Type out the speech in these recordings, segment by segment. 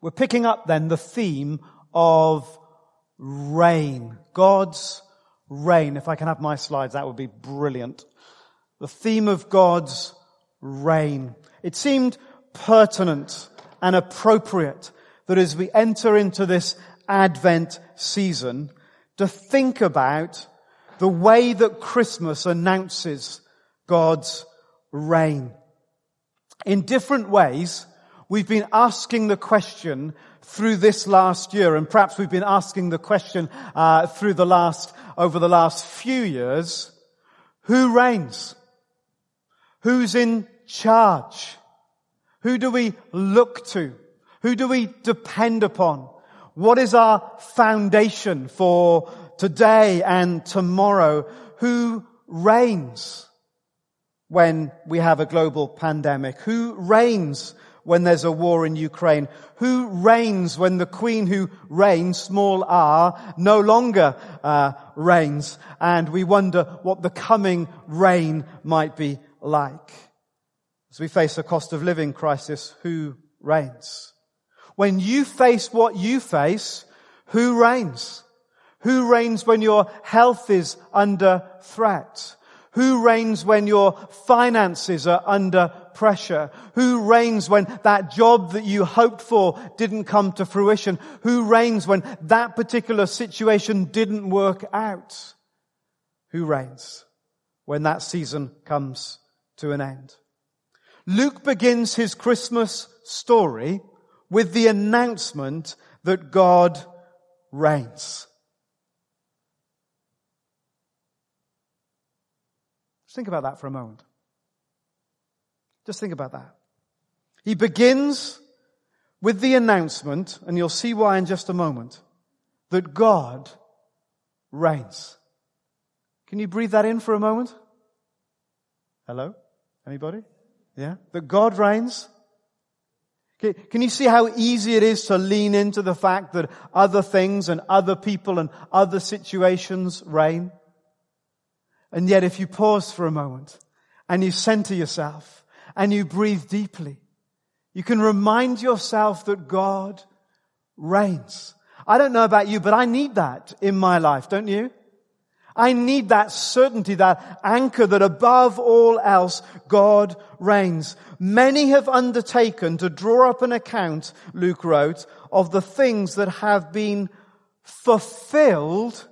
We're picking up then the theme of reign. God's reign. If I can have my slides, that would be brilliant. The theme of God's reign. It seemed pertinent and appropriate that as we enter into this Advent season, to think about the way that Christmas announces God's reign. In different ways, we've been asking the question through this last year, and perhaps we've been asking the question uh, through the last over the last few years: Who reigns? Who's in charge? Who do we look to? Who do we depend upon? What is our foundation for today and tomorrow? Who reigns when we have a global pandemic? Who reigns when there's a war in Ukraine? Who reigns when the queen who reigns, small r, no longer uh, reigns? And we wonder what the coming reign might be like. As we face a cost of living crisis, who reigns? When you face what you face, who reigns? Who reigns when your health is under threat? Who reigns when your finances are under pressure? Who reigns when that job that you hoped for didn't come to fruition? Who reigns when that particular situation didn't work out? Who reigns when that season comes to an end? Luke begins his Christmas story with the announcement that God reigns. Just think about that for a moment. Just think about that. He begins with the announcement, and you'll see why in just a moment, that God reigns. Can you breathe that in for a moment? Hello? Anybody? Yeah? That God reigns. Can you see how easy it is to lean into the fact that other things and other people and other situations reign? And yet if you pause for a moment and you center yourself and you breathe deeply, you can remind yourself that God reigns. I don't know about you, but I need that in my life, don't you? I need that certainty, that anchor that above all else, God reigns. Many have undertaken to draw up an account, Luke wrote, of the things that have been fulfilled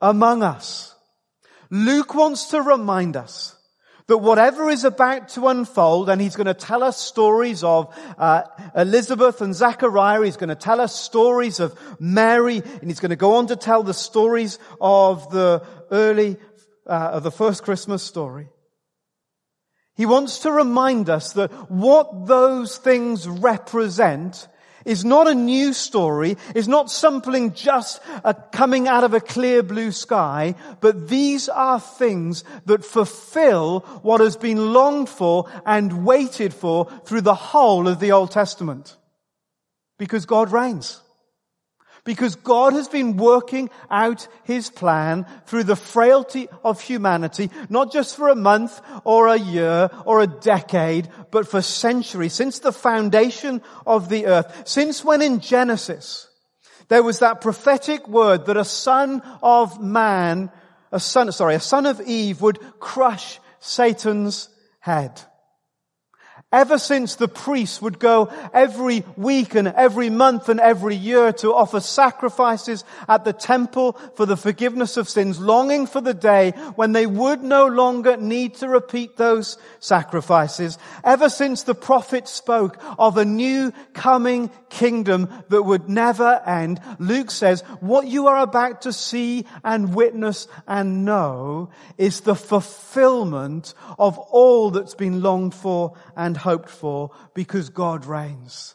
among us. Luke wants to remind us that whatever is about to unfold, and he's going to tell us stories of uh, Elizabeth and Zachariah, he's going to tell us stories of Mary, and he's going to go on to tell the stories of the early, uh, of the first Christmas story. He wants to remind us that what those things represent is not a new story, is not something just uh, coming out of a clear blue sky, but these are things that fulfill what has been longed for and waited for through the whole of the Old Testament. Because God reigns. Because God has been working out His plan through the frailty of humanity, not just for a month or a year or a decade, but for centuries, since the foundation of the earth, since when in Genesis, there was that prophetic word that a son of man, a son, sorry, a son of Eve would crush Satan's head. Ever since the priests would go every week and every month and every year to offer sacrifices at the temple for the forgiveness of sins, longing for the day when they would no longer need to repeat those sacrifices. Ever since the prophet spoke of a new coming kingdom that would never end, Luke says, what you are about to see and witness and know is the fulfillment of all that's been longed for and hoped for because God reigns.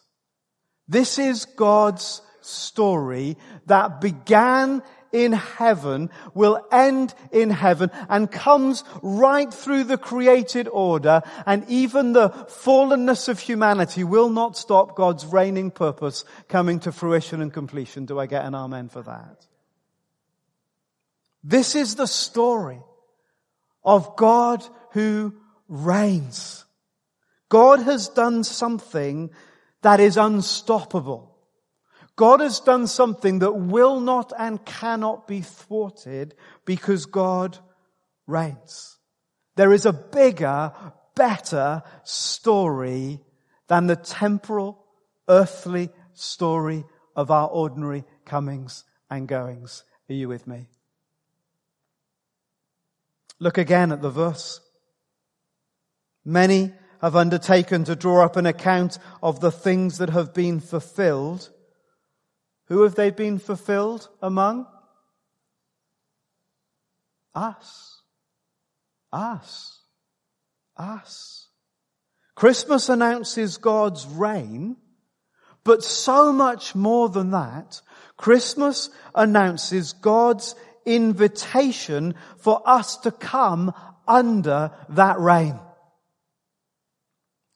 This is God's story that began in heaven will end in heaven and comes right through the created order and even the fallenness of humanity will not stop God's reigning purpose coming to fruition and completion. Do I get an amen for that? This is the story of God who reigns. God has done something that is unstoppable. God has done something that will not and cannot be thwarted because God reigns. There is a bigger, better story than the temporal, earthly story of our ordinary comings and goings. Are you with me? Look again at the verse. Many have undertaken to draw up an account of the things that have been fulfilled who have they been fulfilled among? Us. Us. Us. Christmas announces God's reign, but so much more than that, Christmas announces God's invitation for us to come under that reign.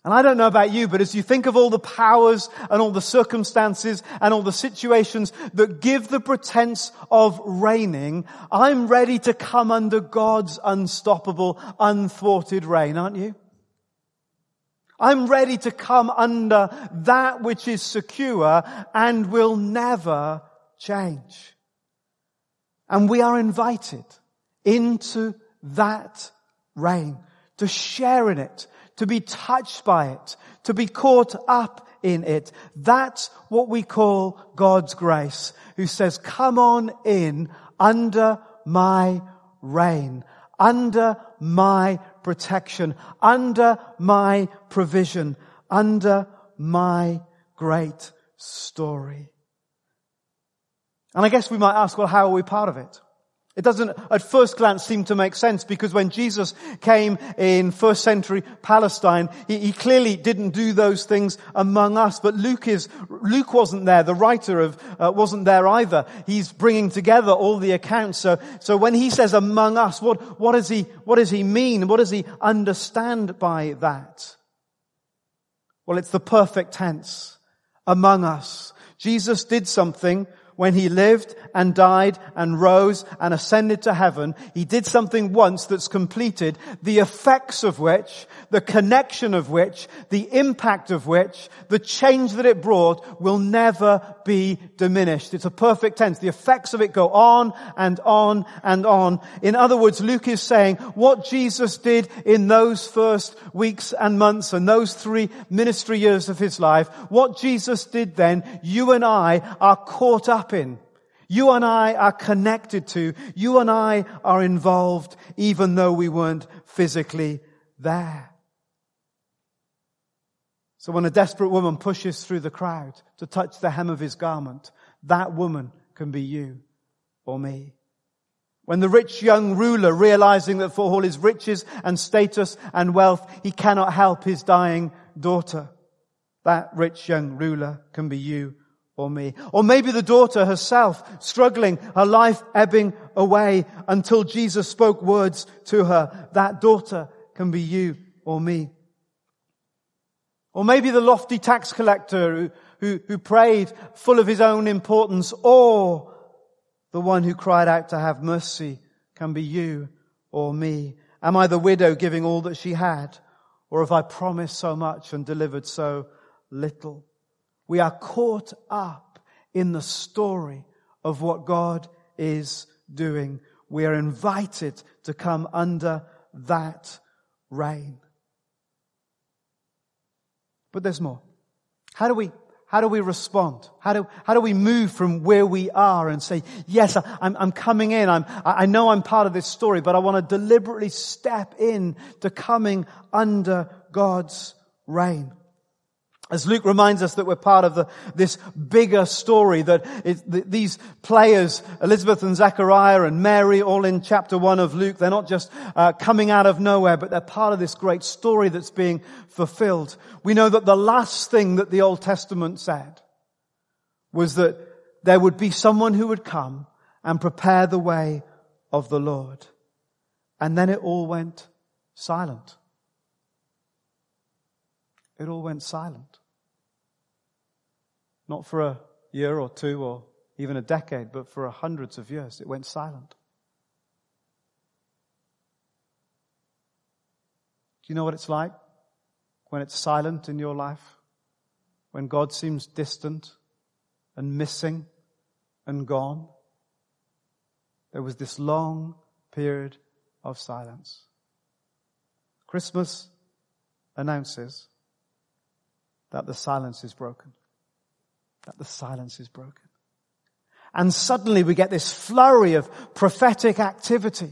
And I don't know about you, but as you think of all the powers and all the circumstances and all the situations that give the pretense of reigning, I'm ready to come under God's unstoppable, unthwarted reign, aren't you? I'm ready to come under that which is secure and will never change. And we are invited into that reign, to share in it, to be touched by it, to be caught up in it. That's what we call God's grace, who says, come on in under my reign, under my protection, under my provision, under my great story. And I guess we might ask, well, how are we part of it? It doesn't at first glance seem to make sense because when Jesus came in first century Palestine, he, he, clearly didn't do those things among us. But Luke is, Luke wasn't there. The writer of, uh, wasn't there either. He's bringing together all the accounts. So, so when he says among us, what, what does he, what does he mean? What does he understand by that? Well, it's the perfect tense. Among us. Jesus did something when he lived and died and rose and ascended to heaven, he did something once that's completed, the effects of which, the connection of which, the impact of which, the change that it brought will never be diminished. It's a perfect tense. The effects of it go on and on and on. In other words, Luke is saying what Jesus did in those first weeks and months and those three ministry years of his life, what Jesus did then, you and I are caught up You and I are connected to. You and I are involved even though we weren't physically there. So when a desperate woman pushes through the crowd to touch the hem of his garment, that woman can be you or me. When the rich young ruler, realizing that for all his riches and status and wealth, he cannot help his dying daughter, that rich young ruler can be you or me. Or maybe the daughter herself struggling, her life ebbing away until Jesus spoke words to her. That daughter can be you or me. Or maybe the lofty tax collector who, who, who prayed full of his own importance or the one who cried out to have mercy can be you or me. Am I the widow giving all that she had? Or have I promised so much and delivered so little? We are caught up in the story of what God is doing. We are invited to come under that reign. But there's more. How do we, how do we respond? How do, how do we move from where we are and say, yes, I'm, I'm coming in. I'm, I know I'm part of this story, but I want to deliberately step in to coming under God's reign. As Luke reminds us that we're part of the, this bigger story that it, the, these players, Elizabeth and Zechariah and Mary, all in chapter one of Luke, they're not just uh, coming out of nowhere, but they're part of this great story that's being fulfilled. We know that the last thing that the Old Testament said was that there would be someone who would come and prepare the way of the Lord. And then it all went silent. It all went silent. Not for a year or two or even a decade, but for hundreds of years, it went silent. Do you know what it's like when it's silent in your life? When God seems distant and missing and gone? There was this long period of silence. Christmas announces that the silence is broken. That the silence is broken. And suddenly we get this flurry of prophetic activity.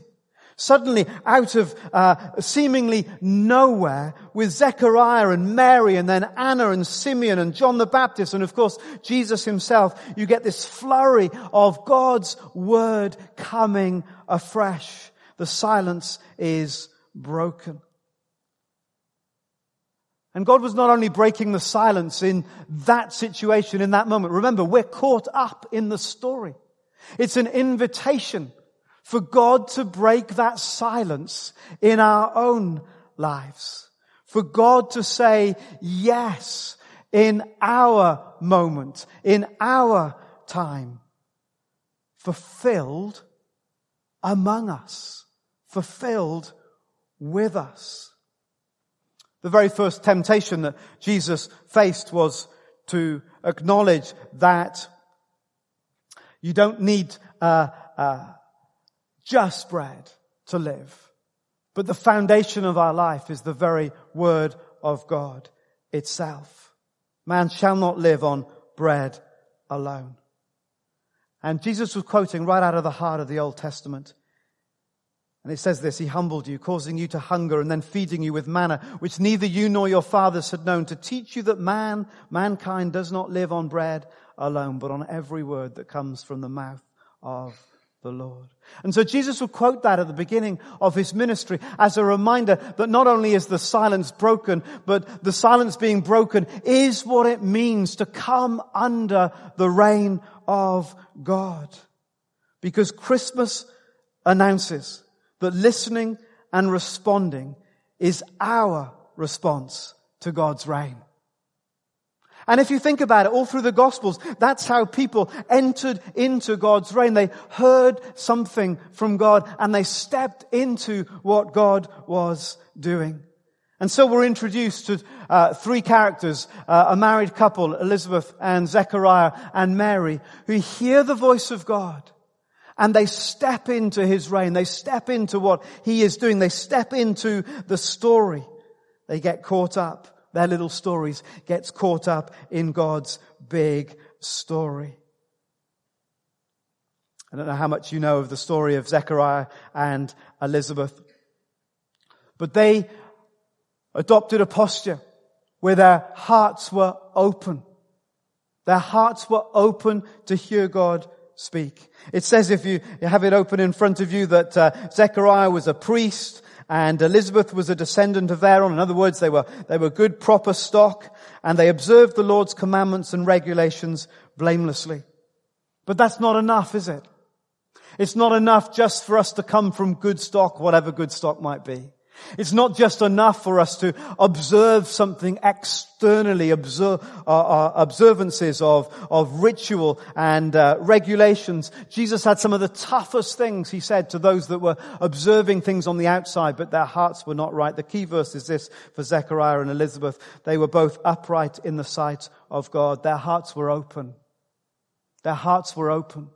Suddenly, out of uh, seemingly nowhere, with Zechariah and Mary, and then Anna and Simeon and John the Baptist, and of course Jesus himself, you get this flurry of God's word coming afresh. The silence is broken. And God was not only breaking the silence in that situation, in that moment. Remember, we're caught up in the story. It's an invitation for God to break that silence in our own lives. For God to say yes in our moment, in our time. Fulfilled among us. Fulfilled with us. The very first temptation that Jesus faced was to acknowledge that you don't need uh, uh, just bread to live, but the foundation of our life is the very word of God itself. Man shall not live on bread alone. And Jesus was quoting right out of the heart of the Old Testament. And it says this, He humbled you, causing you to hunger and then feeding you with manna, which neither you nor your fathers had known, to teach you that man, mankind does not live on bread alone, but on every word that comes from the mouth of the Lord. And so Jesus will quote that at the beginning of his ministry as a reminder that not only is the silence broken, but the silence being broken is what it means to come under the reign of God. Because Christmas announces but listening and responding is our response to God's reign. And if you think about it, all through the Gospels, that's how people entered into God's reign. They heard something from God and they stepped into what God was doing. And so we're introduced to uh, three characters, uh, a married couple, Elizabeth and Zechariah and Mary, who hear the voice of God and they step into his reign. They step into what he is doing. They step into the story. They get caught up. Their little stories gets caught up in God's big story. I don't know how much you know of the story of Zechariah and Elizabeth, but they adopted a posture where their hearts were open. Their hearts were open to hear God speak. It says, if you have it open in front of you, that uh, Zechariah was a priest and Elizabeth was a descendant of Aaron. In other words, they were, they were good, proper stock, and they observed the Lord's commandments and regulations blamelessly. But that's not enough, is it? It's not enough just for us to come from good stock, whatever good stock might be. It's not just enough for us to observe something externally, observe, uh, uh, observances of, of ritual and uh, regulations. Jesus had some of the toughest things he said to those that were observing things on the outside, but their hearts were not right. The key verse is this for Zechariah and Elizabeth. They were both upright in the sight of God. Their hearts were open. Their hearts were open.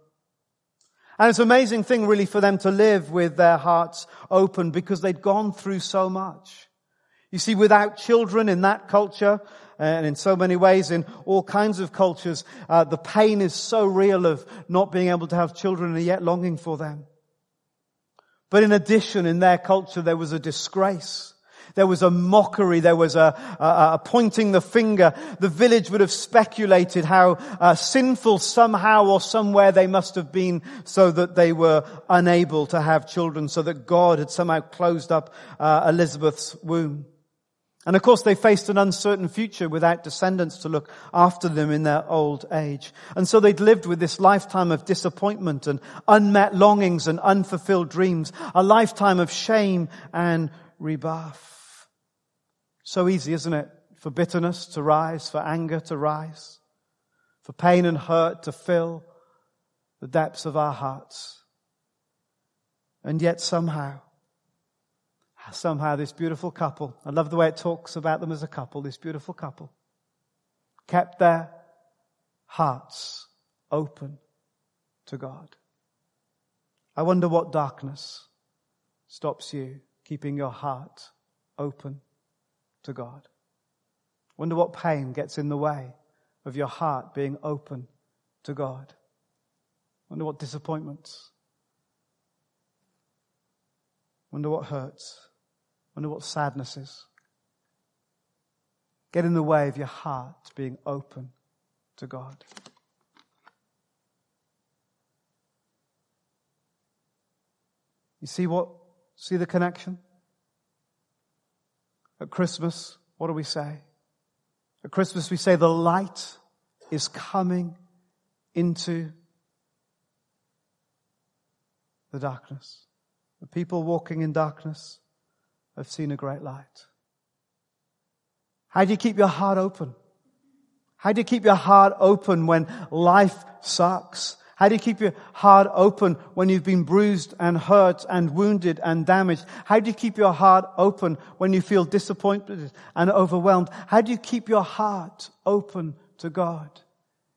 And it's an amazing thing really for them to live with their hearts open because they'd gone through so much. You see, without children in that culture, and in so many ways, in all kinds of cultures, uh, the pain is so real of not being able to have children and yet longing for them. But in addition, in their culture, there was a disgrace. There was a mockery. There was a, a, a, pointing the finger. The village would have speculated how uh, sinful somehow or somewhere they must have been so that they were unable to have children, so that God had somehow closed up uh, Elizabeth's womb. And of course they faced an uncertain future without descendants to look after them in their old age. And so they'd lived with this lifetime of disappointment and unmet longings and unfulfilled dreams, a lifetime of shame and rebuff. So easy, isn't it? For bitterness to rise, for anger to rise, for pain and hurt to fill the depths of our hearts. And yet somehow, somehow this beautiful couple, I love the way it talks about them as a couple, this beautiful couple, kept their hearts open to God. I wonder what darkness stops you keeping your heart open to God. Wonder what pain gets in the way of your heart being open to God. Wonder what disappointments. Wonder what hurts. Wonder what sadness is. Get in the way of your heart being open to God. You see what? See the connection? At Christmas, what do we say? At Christmas, we say the light is coming into the darkness. The people walking in darkness have seen a great light. How do you keep your heart open? How do you keep your heart open when life sucks? How do you keep your heart open when you've been bruised and hurt and wounded and damaged? How do you keep your heart open when you feel disappointed and overwhelmed? How do you keep your heart open to God?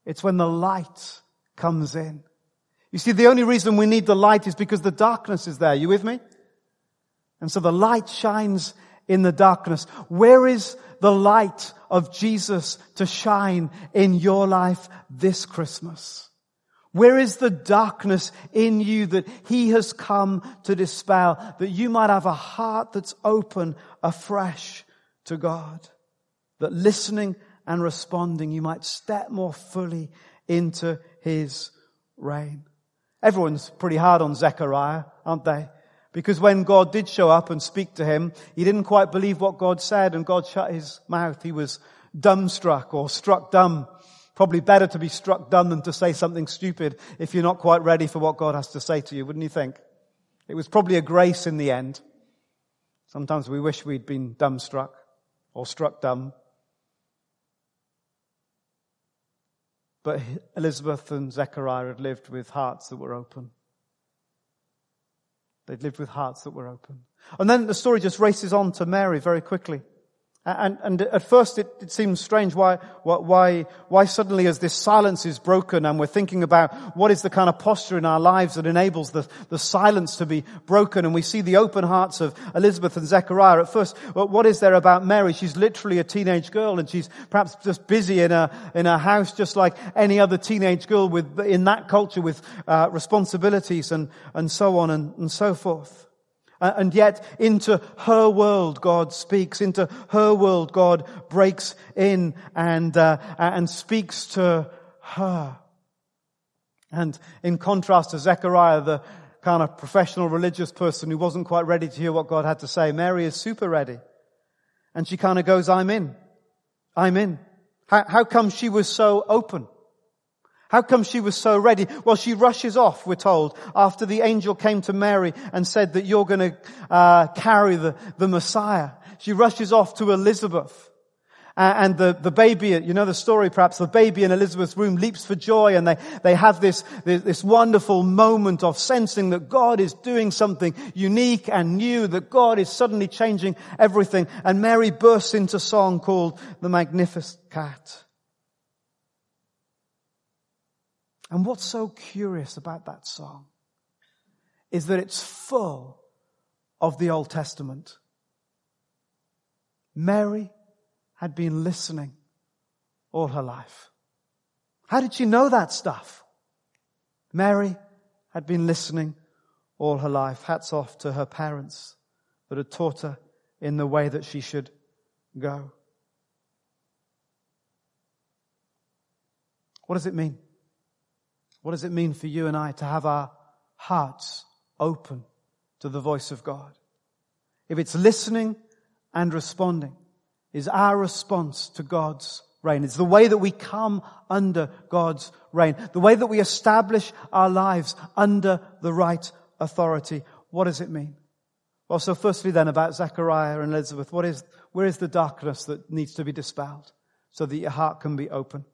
It's when the light comes in. You see, the only reason we need the light is because the darkness is there. You with me? And so the light shines in the darkness. Where is the light of Jesus to shine in your life this Christmas? Where is the darkness in you that he has come to dispel, that you might have a heart that's open afresh to God? That listening and responding, you might step more fully into his reign. Everyone's pretty hard on Zechariah, aren't they? Because when God did show up and speak to him, he didn't quite believe what God said and God shut his mouth. He was dumbstruck or struck dumb. Probably better to be struck dumb than to say something stupid if you're not quite ready for what God has to say to you, wouldn't you think? It was probably a grace in the end. Sometimes we wish we'd been dumbstruck or struck dumb. But Elizabeth and Zechariah had lived with hearts that were open. They'd lived with hearts that were open. And then the story just races on to Mary very quickly. And, and at first it, it seems strange why, why, why suddenly as this silence is broken and we're thinking about what is the kind of posture in our lives that enables the, the silence to be broken and we see the open hearts of Elizabeth and Zechariah. At first, what is there about Mary? She's literally a teenage girl and she's perhaps just busy in a, in a house just like any other teenage girl with, in that culture with uh, responsibilities and, and so on and, and so forth. And yet into her world God speaks. Into her world God breaks in and, uh, and speaks to her. And in contrast to Zechariah, the kind of professional religious person who wasn't quite ready to hear what God had to say, Mary is super ready. And she kind of goes, I'm in. I'm in. How, how come she was so open? How come she was so ready? Well, she rushes off, we're told, after the angel came to Mary and said that you're going to uh, carry the, the Messiah. She rushes off to Elizabeth. And the, the baby, you know the story perhaps, the baby in Elizabeth's womb leaps for joy and they, they have this, this, this wonderful moment of sensing that God is doing something unique and new, that God is suddenly changing everything. And Mary bursts into song called the Magnificat. And what's so curious about that song is that it's full of the Old Testament. Mary had been listening all her life. How did she know that stuff? Mary had been listening all her life. Hats off to her parents that had taught her in the way that she should go. What does it mean? What does it mean for you and I to have our hearts open to the voice of God? If it's listening and responding, is our response to God's reign. It's the way that we come under God's reign. The way that we establish our lives under the right authority. What does it mean? Well, so firstly then about Zechariah and Elizabeth, what is, where is the darkness that needs to be dispelled so that your heart can be open?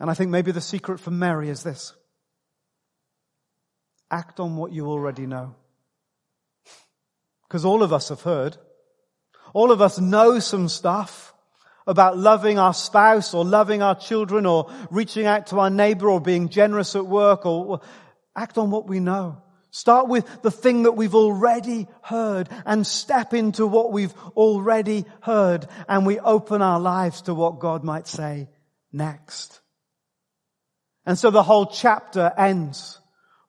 And I think maybe the secret for Mary is this. Act on what you already know. Because all of us have heard. All of us know some stuff about loving our spouse or loving our children or reaching out to our neighbor or being generous at work or act on what we know. Start with the thing that we've already heard and step into what we've already heard and we open our lives to what God might say next. And so the whole chapter ends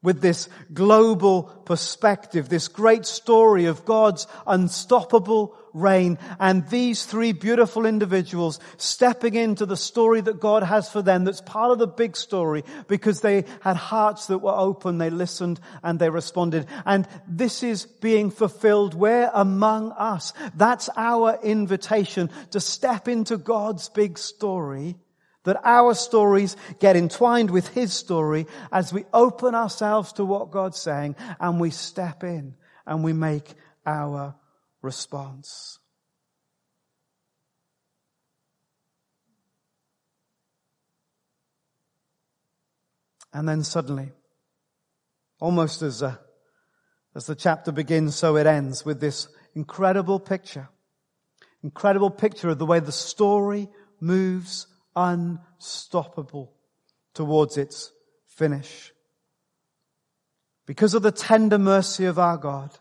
with this global perspective, this great story of God's unstoppable reign and these three beautiful individuals stepping into the story that God has for them that's part of the big story because they had hearts that were open, they listened and they responded. And this is being fulfilled where among us. That's our invitation to step into God's big story that our stories get entwined with His story as we open ourselves to what God's saying and we step in and we make our response. And then suddenly, almost as, a, as the chapter begins, so it ends with this incredible picture. Incredible picture of the way the story moves unstoppable towards its finish. Because of the tender mercy of our God,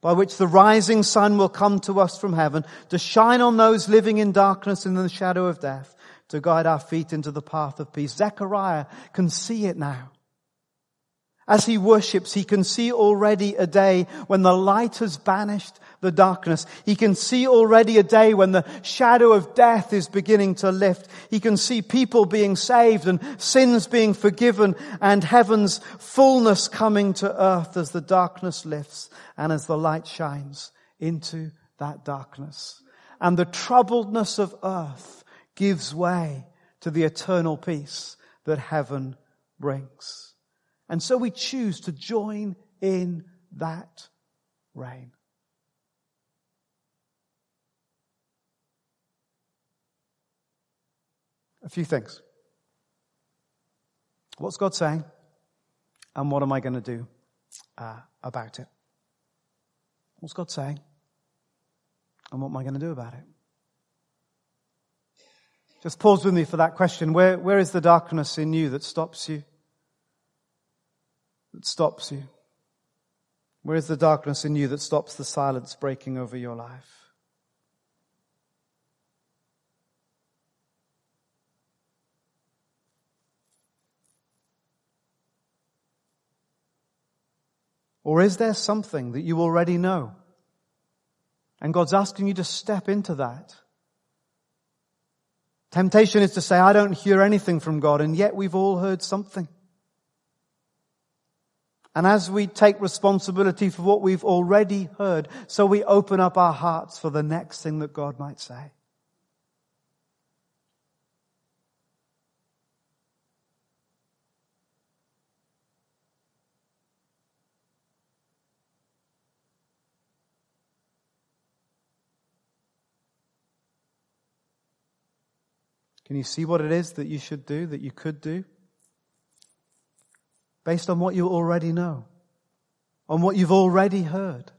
by which the rising sun will come to us from heaven to shine on those living in darkness and in the shadow of death, to guide our feet into the path of peace. Zechariah can see it now. As he worships, he can see already a day when the light has banished the darkness. He can see already a day when the shadow of death is beginning to lift. He can see people being saved and sins being forgiven and heaven's fullness coming to earth as the darkness lifts and as the light shines into that darkness. And the troubledness of earth gives way to the eternal peace that heaven brings. And so we choose to join in that reign. a few things. What's God saying? And what am I going to do uh, about it? What's God saying? And what am I going to do about it? Just pause with me for that question. Where, where is the darkness in you that stops you? That stops you? Where is the darkness in you that stops the silence breaking over your life? Or is there something that you already know? And God's asking you to step into that. Temptation is to say, I don't hear anything from God, and yet we've all heard something. And as we take responsibility for what we've already heard, so we open up our hearts for the next thing that God might say. Can you see what it is that you should do, that you could do? Based on what you already know, on what you've already heard.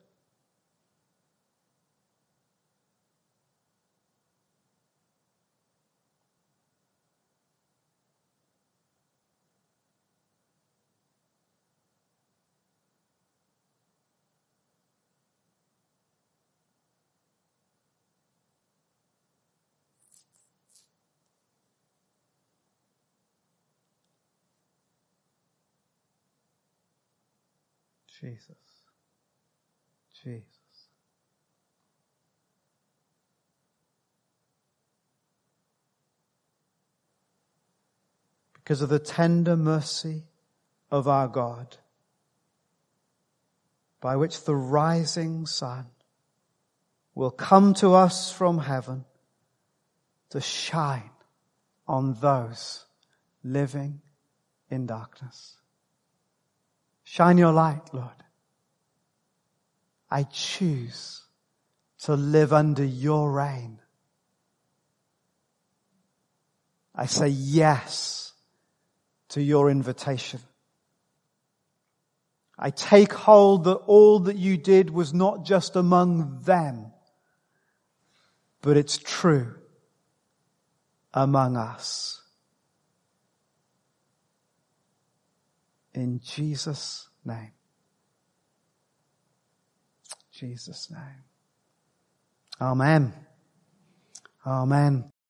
Jesus. Jesus. Because of the tender mercy of our God, by which the rising sun will come to us from heaven to shine on those living in darkness. Shine your light, Lord. I choose to live under your reign. I say yes to your invitation. I take hold that all that you did was not just among them, but it's true among us. In Jesus' name. Jesus' name. Amen. Amen.